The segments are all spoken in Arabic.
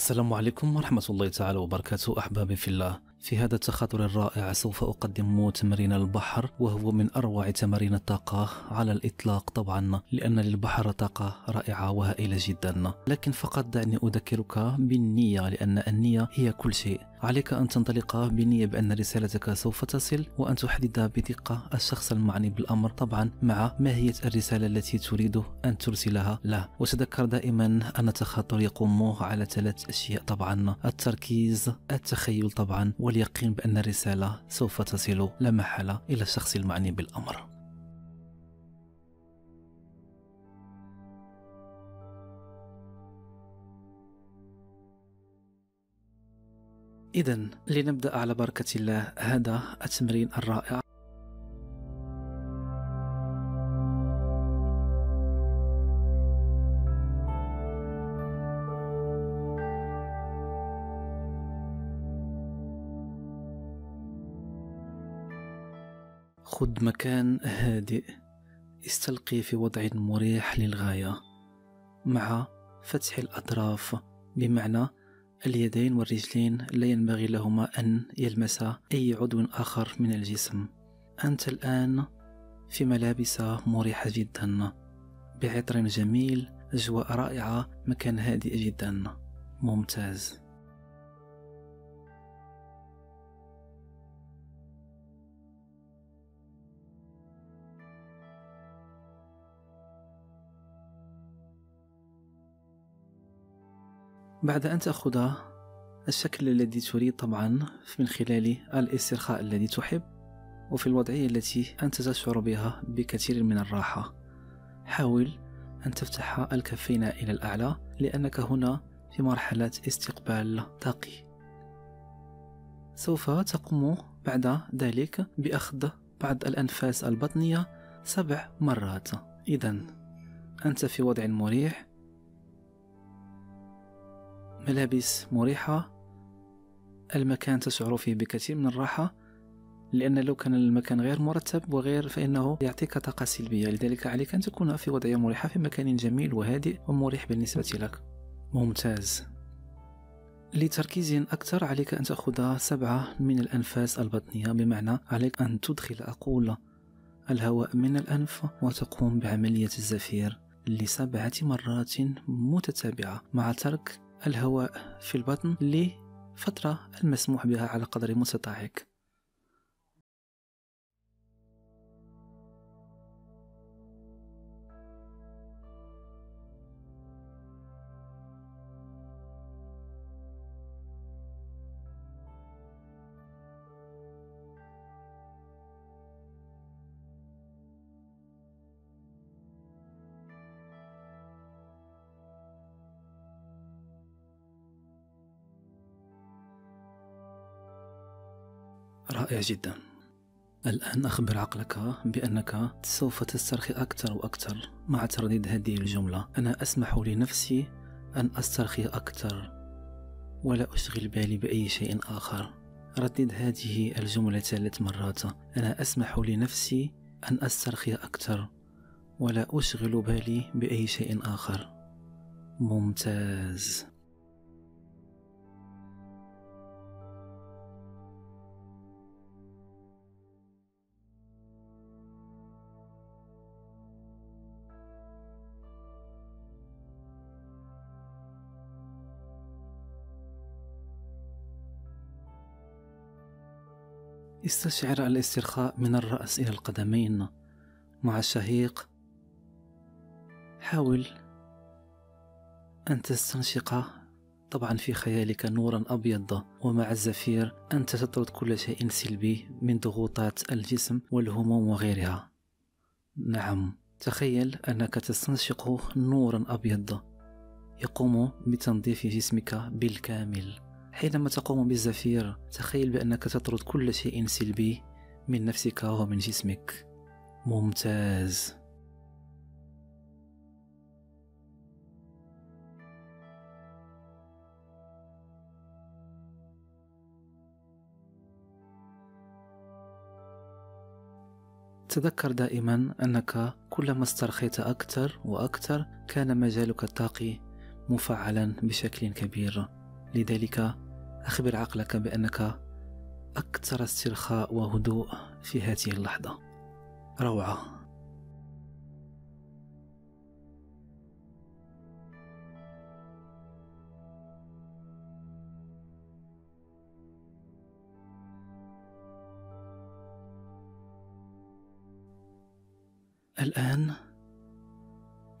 السلام عليكم ورحمة الله تعالى وبركاته أحبابي في الله. في هذا التخاطر الرائع سوف أقدم تمرين البحر وهو من أروع تمارين الطاقة على الإطلاق طبعا لأن للبحر طاقة رائعة وهائلة جدا. لكن فقط دعني أذكرك بالنية لأن النية هي كل شيء. عليك أن تنطلق بنية بأن رسالتك سوف تصل وأن تحدد بدقة الشخص المعني بالأمر طبعا مع ماهية الرسالة التي تريد أن ترسلها له. وتذكر دائما أن التخاطر يقوم على ثلاث أشياء طبعا التركيز التخيل طبعا واليقين بأن الرسالة سوف تصل لا محالة إلى الشخص المعني بالأمر. إذا لنبدأ على بركة الله هذا التمرين الرائع. خذ مكان هادئ. استلقي في وضع مريح للغاية. مع فتح الأطراف. بمعنى اليدين والرجلين لا ينبغي لهما أن يلمسا أي عضو آخر من الجسم. أنت الآن في ملابس مريحة جدا. بعطر جميل. أجواء رائعة. مكان هادئ جدا. ممتاز. بعد أن تأخذ الشكل الذي تريد طبعا من خلال الاسترخاء الذي تحب وفي الوضعية التي أنت تشعر بها بكثير من الراحة حاول أن تفتح الكفين إلى الأعلى لأنك هنا في مرحلة استقبال طاقي سوف تقوم بعد ذلك بأخذ بعض الأنفاس البطنية سبع مرات. إذا أنت في وضع مريح ملابس مريحة. المكان تشعر فيه بكثير من الراحة لأن لو كان المكان غير مرتب وغير فإنه يعطيك طاقة سلبية. لذلك عليك أن تكون في وضعية مريحة في مكان جميل وهادئ ومريح بالنسبة لك. ممتاز. لتركيز أكثر عليك أن تأخذ سبعة من الأنفاس البطنية بمعنى عليك أن تدخل أقول الهواء من الأنف وتقوم بعملية الزفير لسبعة مرات متتابعة مع ترك الهواء في البطن لفترة المسموح بها على قدر مستطاعك. رائع جدا. الآن أخبر عقلك بأنك سوف تسترخي أكثر وأكثر مع ترديد هذه الجملة. أنا أسمح لنفسي أن أسترخي أكثر ولا أشغل بالي بأي شيء آخر. ردد هذه الجملة ثلاث مرات. أنا أسمح لنفسي أن أسترخي أكثر ولا أشغل بالي بأي شيء آخر. ممتاز. استشعر الاسترخاء من الرأس إلى القدمين مع الشهيق حاول أن تستنشق. طبعا في خيالك نورا أبيض ومع الزفير. أنت تطرد كل شيء سلبي من ضغوطات الجسم والهموم وغيرها. نعم تخيل أنك تستنشق نورا أبيض يقوم بتنظيف جسمك بالكامل. حينما تقوم بالزفير تخيل بأنك تطرد كل شيء سلبي من نفسك ومن جسمك. ممتاز. تذكر دائما أنك كلما استرخيت أكثر وأكثر كان مجالك الطاقي مفعلا بشكل كبير. لذلك أخبر عقلك بأنك أكثر استرخاء وهدوء في هذه اللحظة. روعة. الآن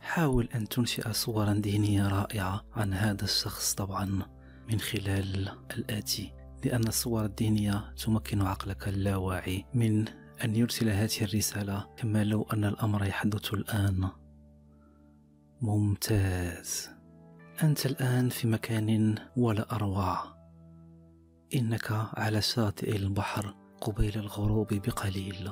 حاول أن تنشئ صورا ذهنية رائعة عن هذا الشخص طبعا. من خلال الآتي لأن الصور الذهنية تمكن عقلك اللاواعي من أن يرسل هذه الرسالة كما لو أن الأمر يحدث الآن. ممتاز. أنت الآن في مكان ولا أروع. إنك على شاطئ البحر قبيل الغروب بقليل.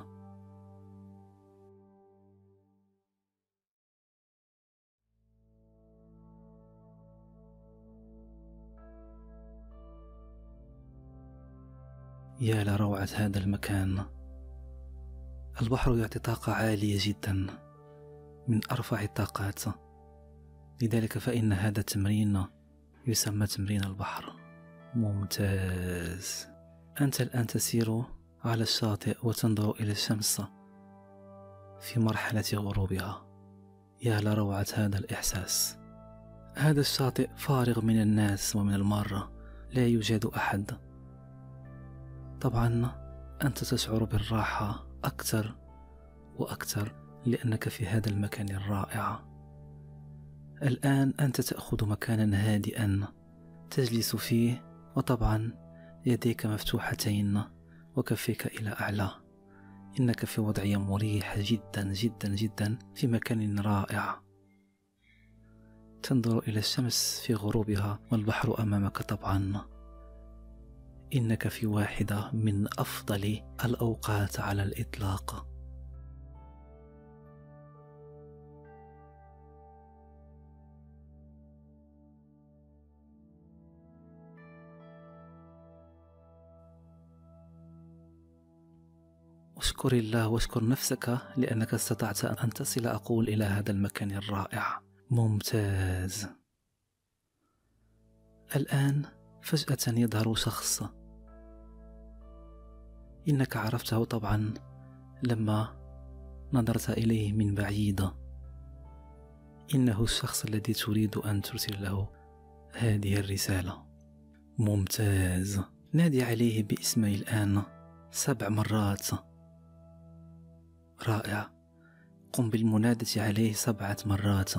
يا لروعة هذا المكان. البحر يعطي طاقة عالية جدا من أرفع الطاقات. لذلك فإن هذا التمرين يسمى تمرين البحر. ممتاز. أنت الآن تسير على الشاطئ وتنظر إلى الشمس في مرحلة غروبها. يا لروعة هذا الإحساس. هذا الشاطئ فارغ من الناس ومن المارة لا يوجد أحد. طبعا أنت تشعر بالراحة أكثر وأكثر لأنك في هذا المكان الرائع. الآن أنت تأخذ مكانا هادئا تجلس فيه وطبعا يديك مفتوحتين وكفيك إلى أعلى. إنك في وضعية مريحة جدا جدا جدا في مكان رائع. تنظر إلى الشمس في غروبها والبحر أمامك طبعا. إنك في واحدة من أفضل الأوقات على الإطلاق. أشكر الله واشكر نفسك لأنك استطعت أن تصل أقول إلى هذا المكان الرائع. ممتاز. الآن فجأة يظهر شخص. إنك عرفته طبعا لما نظرت إليه من بعيد. إنه الشخص الذي تريد أن ترسل له هذه الرسالة. ممتاز. نادي عليه باسمه الآن سبع مرات. رائع. قم بالمنادة عليه سبعة مرات.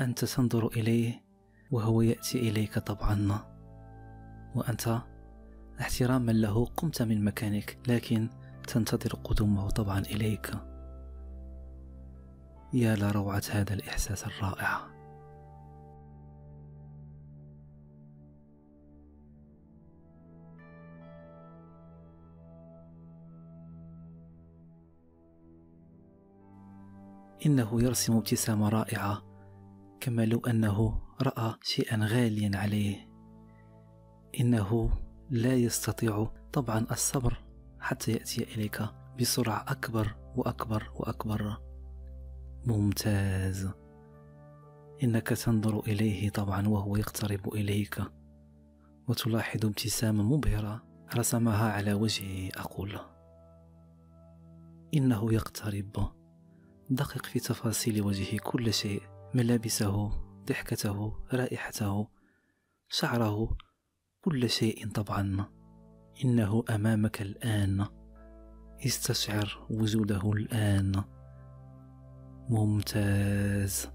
أنت تنظر إليه وهو يأتي إليك طبعا. وأنت احتراما له قمت من مكانك لكن تنتظر قدومه طبعا إليك. يا لروعة هذا الإحساس الرائع. إنه يرسم ابتسامة رائعة كما لو أنه رأى شيئا غاليا عليه. إنه لا يستطيع طبعا الصبر حتى يأتي إليك بسرعة أكبر وأكبر وأكبر. ممتاز. إنك تنظر إليه طبعا وهو يقترب إليك وتلاحظ ابتسامة مبهرة رسمها على وجهه. أقول إنه يقترب. دقق في تفاصيل وجهه كل شيء ملابسه ضحكته رائحته شعره كل شيء طبعا. إنه أمامك الآن. استشعر وجوده الآن. ممتاز.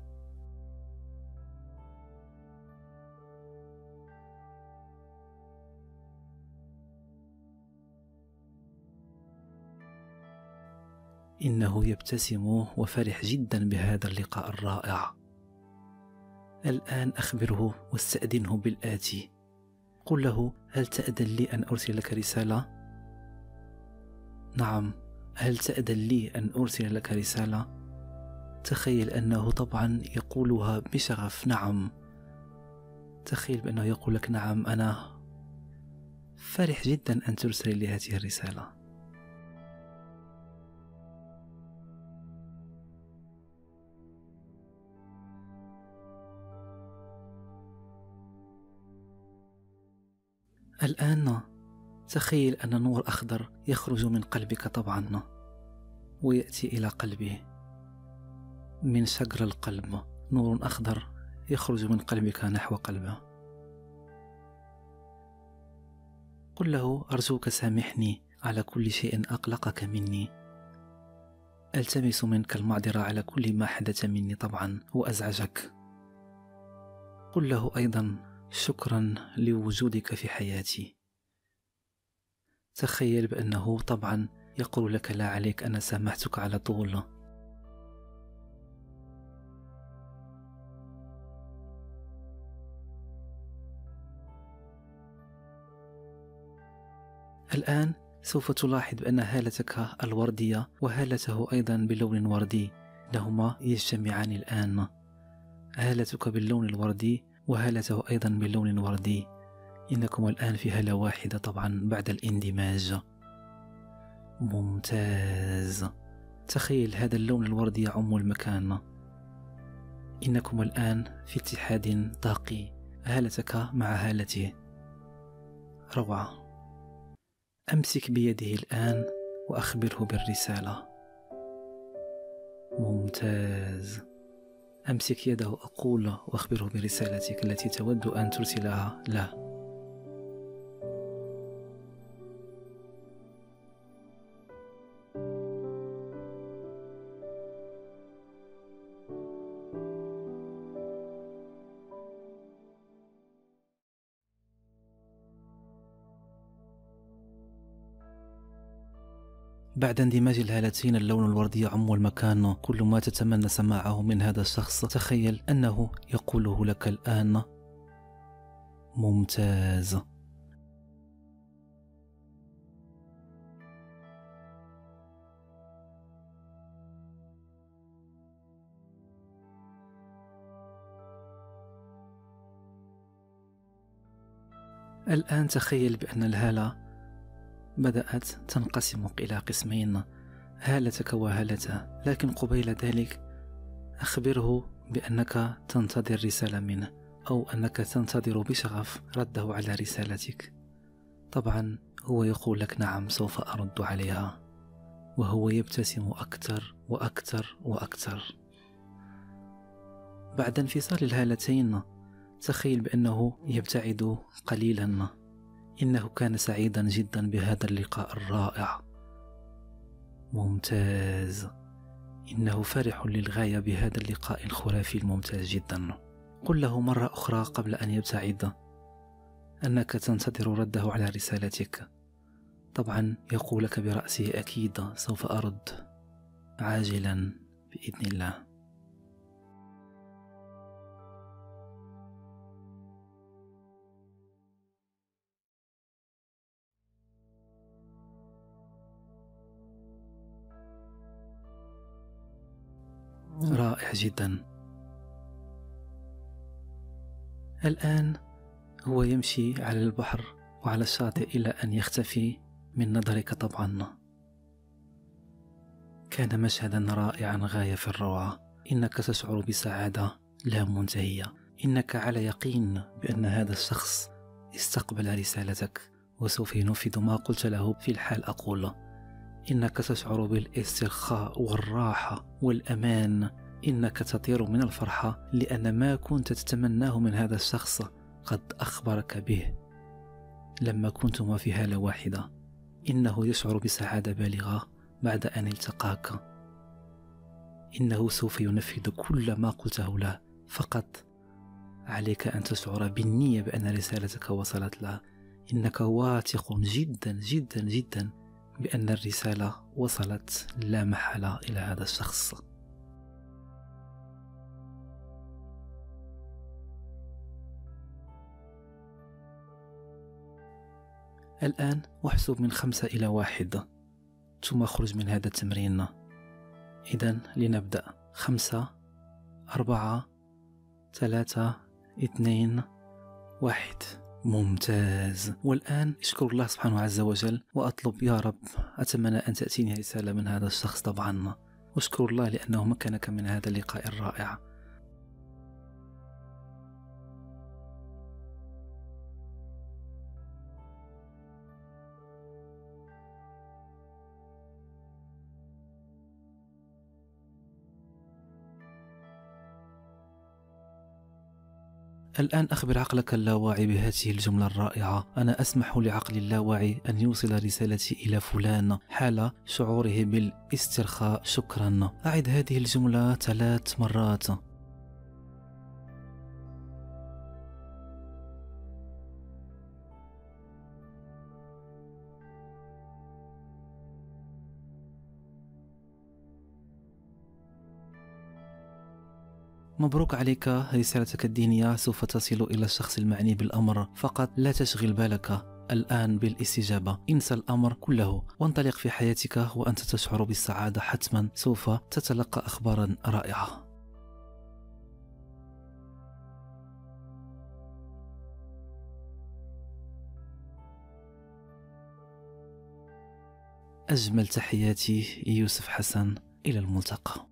إنه يبتسم وفرح جدا بهذا اللقاء الرائع. الآن أخبره واستأذنه بالآتي. قل له هل تأذن لي أن أرسل لك رسالة؟ نعم هل تأذن لي أن أرسل لك رسالة؟ تخيل أنه طبعا يقولها بشغف نعم تخيل بأنه يقول لك نعم أنا فرح جدا أن ترسل لي هذه الرسالة الآن تخيل أن نور أخضر يخرج من قلبك طبعا ويأتي إلى قلبه. من شجر القلب نور أخضر يخرج من قلبك نحو قلبه. قل له أرجوك سامحني على كل شيء أقلقك مني. ألتمس منك المعذرة على كل ما حدث مني طبعا وأزعجك. قل له أيضا شكرا لوجودك في حياتي. تخيل بأنه طبعا يقول لك لا عليك أنا سامحتك على طول. الآن سوف تلاحظ بأن هالتك الوردية وهالته أيضا بلون وردي لهما يجتمعان الآن. هالتك باللون الوردي وهالته أيضا باللون وردي؟ إنكم الآن في هالة واحدة طبعا بعد الاندماج. ممتاز. تخيل هذا اللون الوردي يعم المكان. إنكم الآن في اتحاد طاقي. هالتك مع هالته روعة. أمسك بيده الآن وأخبره بالرسالة. ممتاز. أمسك يده أقول وأخبره برسالتك التي تود أن ترسلها له. بعد اندماج الهالتين اللون الوردي يعم المكان. كل ما تتمنى سماعه من هذا الشخص تخيل أنه يقوله لك الآن ممتاز. الآن تخيل بأن الهالة بدأت تنقسم إلى قسمين. هالتك وهالته لكن قبيل ذلك أخبره بأنك تنتظر رسالة منه أو أنك تنتظر بشغف رده على رسالتك. طبعا هو يقول لك نعم سوف أرد عليها. وهو يبتسم أكثر وأكثر وأكثر. بعد انفصال الهالتين تخيل بأنه يبتعد قليلا. إنه كان سعيدا جدا بهذا اللقاء الرائع. ممتاز. إنه فرح للغاية بهذا اللقاء الخرافي الممتاز جدا. قل له مرة أخرى قبل أن يبتعد. أنك تنتظر رده على رسالتك. طبعا يقول لك برأسه أكيد سوف أرد عاجلا بإذن الله. رائع جدا. الآن هو يمشي على البحر وعلى الشاطئ إلى أن يختفي من نظرك طبعا. كان مشهدا رائعا غاية في الروعة. إنك تشعر بسعادة لا منتهية. إنك على يقين بأن هذا الشخص استقبل رسالتك. وسوف ينفذ ما قلت له في الحال أقول. إنك تشعر بالاسترخاء والراحة والأمان. إنك تطير من الفرحة لأن ما كنت تتمناه من هذا الشخص قد أخبرك به. لما كنتما في هالة واحدة إنه يشعر بسعادة بالغة بعد أن التقاك. إنه سوف ينفذ كل ما قلته له. فقط عليك أن تشعر بالنية بأن رسالتك وصلت له. إنك واثق جدا جدا جدا بأن الرسالة وصلت لا محالة إلى هذا الشخص. الآن أحسب من خمسة إلى واحد. ثم أخرج من هذا التمرين. إذا لنبدأ. خمسة أربعة ثلاثة اثنين واحد. ممتاز. والآن أشكر الله سبحانه عز وجل وأطلب يا رب أتمنى أن تأتيني رسالة من هذا الشخص طبعا. أشكر الله لأنه مكنك من هذا اللقاء الرائع. الآن أخبر عقلك اللاواعي بهذه الجملة الرائعة. أنا أسمح لعقلي اللاواعي أن يوصل رسالتي إلى فلان. حال شعوره بالإسترخاء. شكرا. أعد هذه الجملة ثلاث مرات. مبروك عليك رسالتك الدينية سوف تصل إلى الشخص المعني بالأمر. فقط لا تشغل بالك الآن بالاستجابة. انسى الأمر كله وانطلق في حياتك وأنت تشعر بالسعادة حتما. سوف تتلقى أخبارا رائعة. أجمل تحياتي يوسف حسن. إلى الملتقى.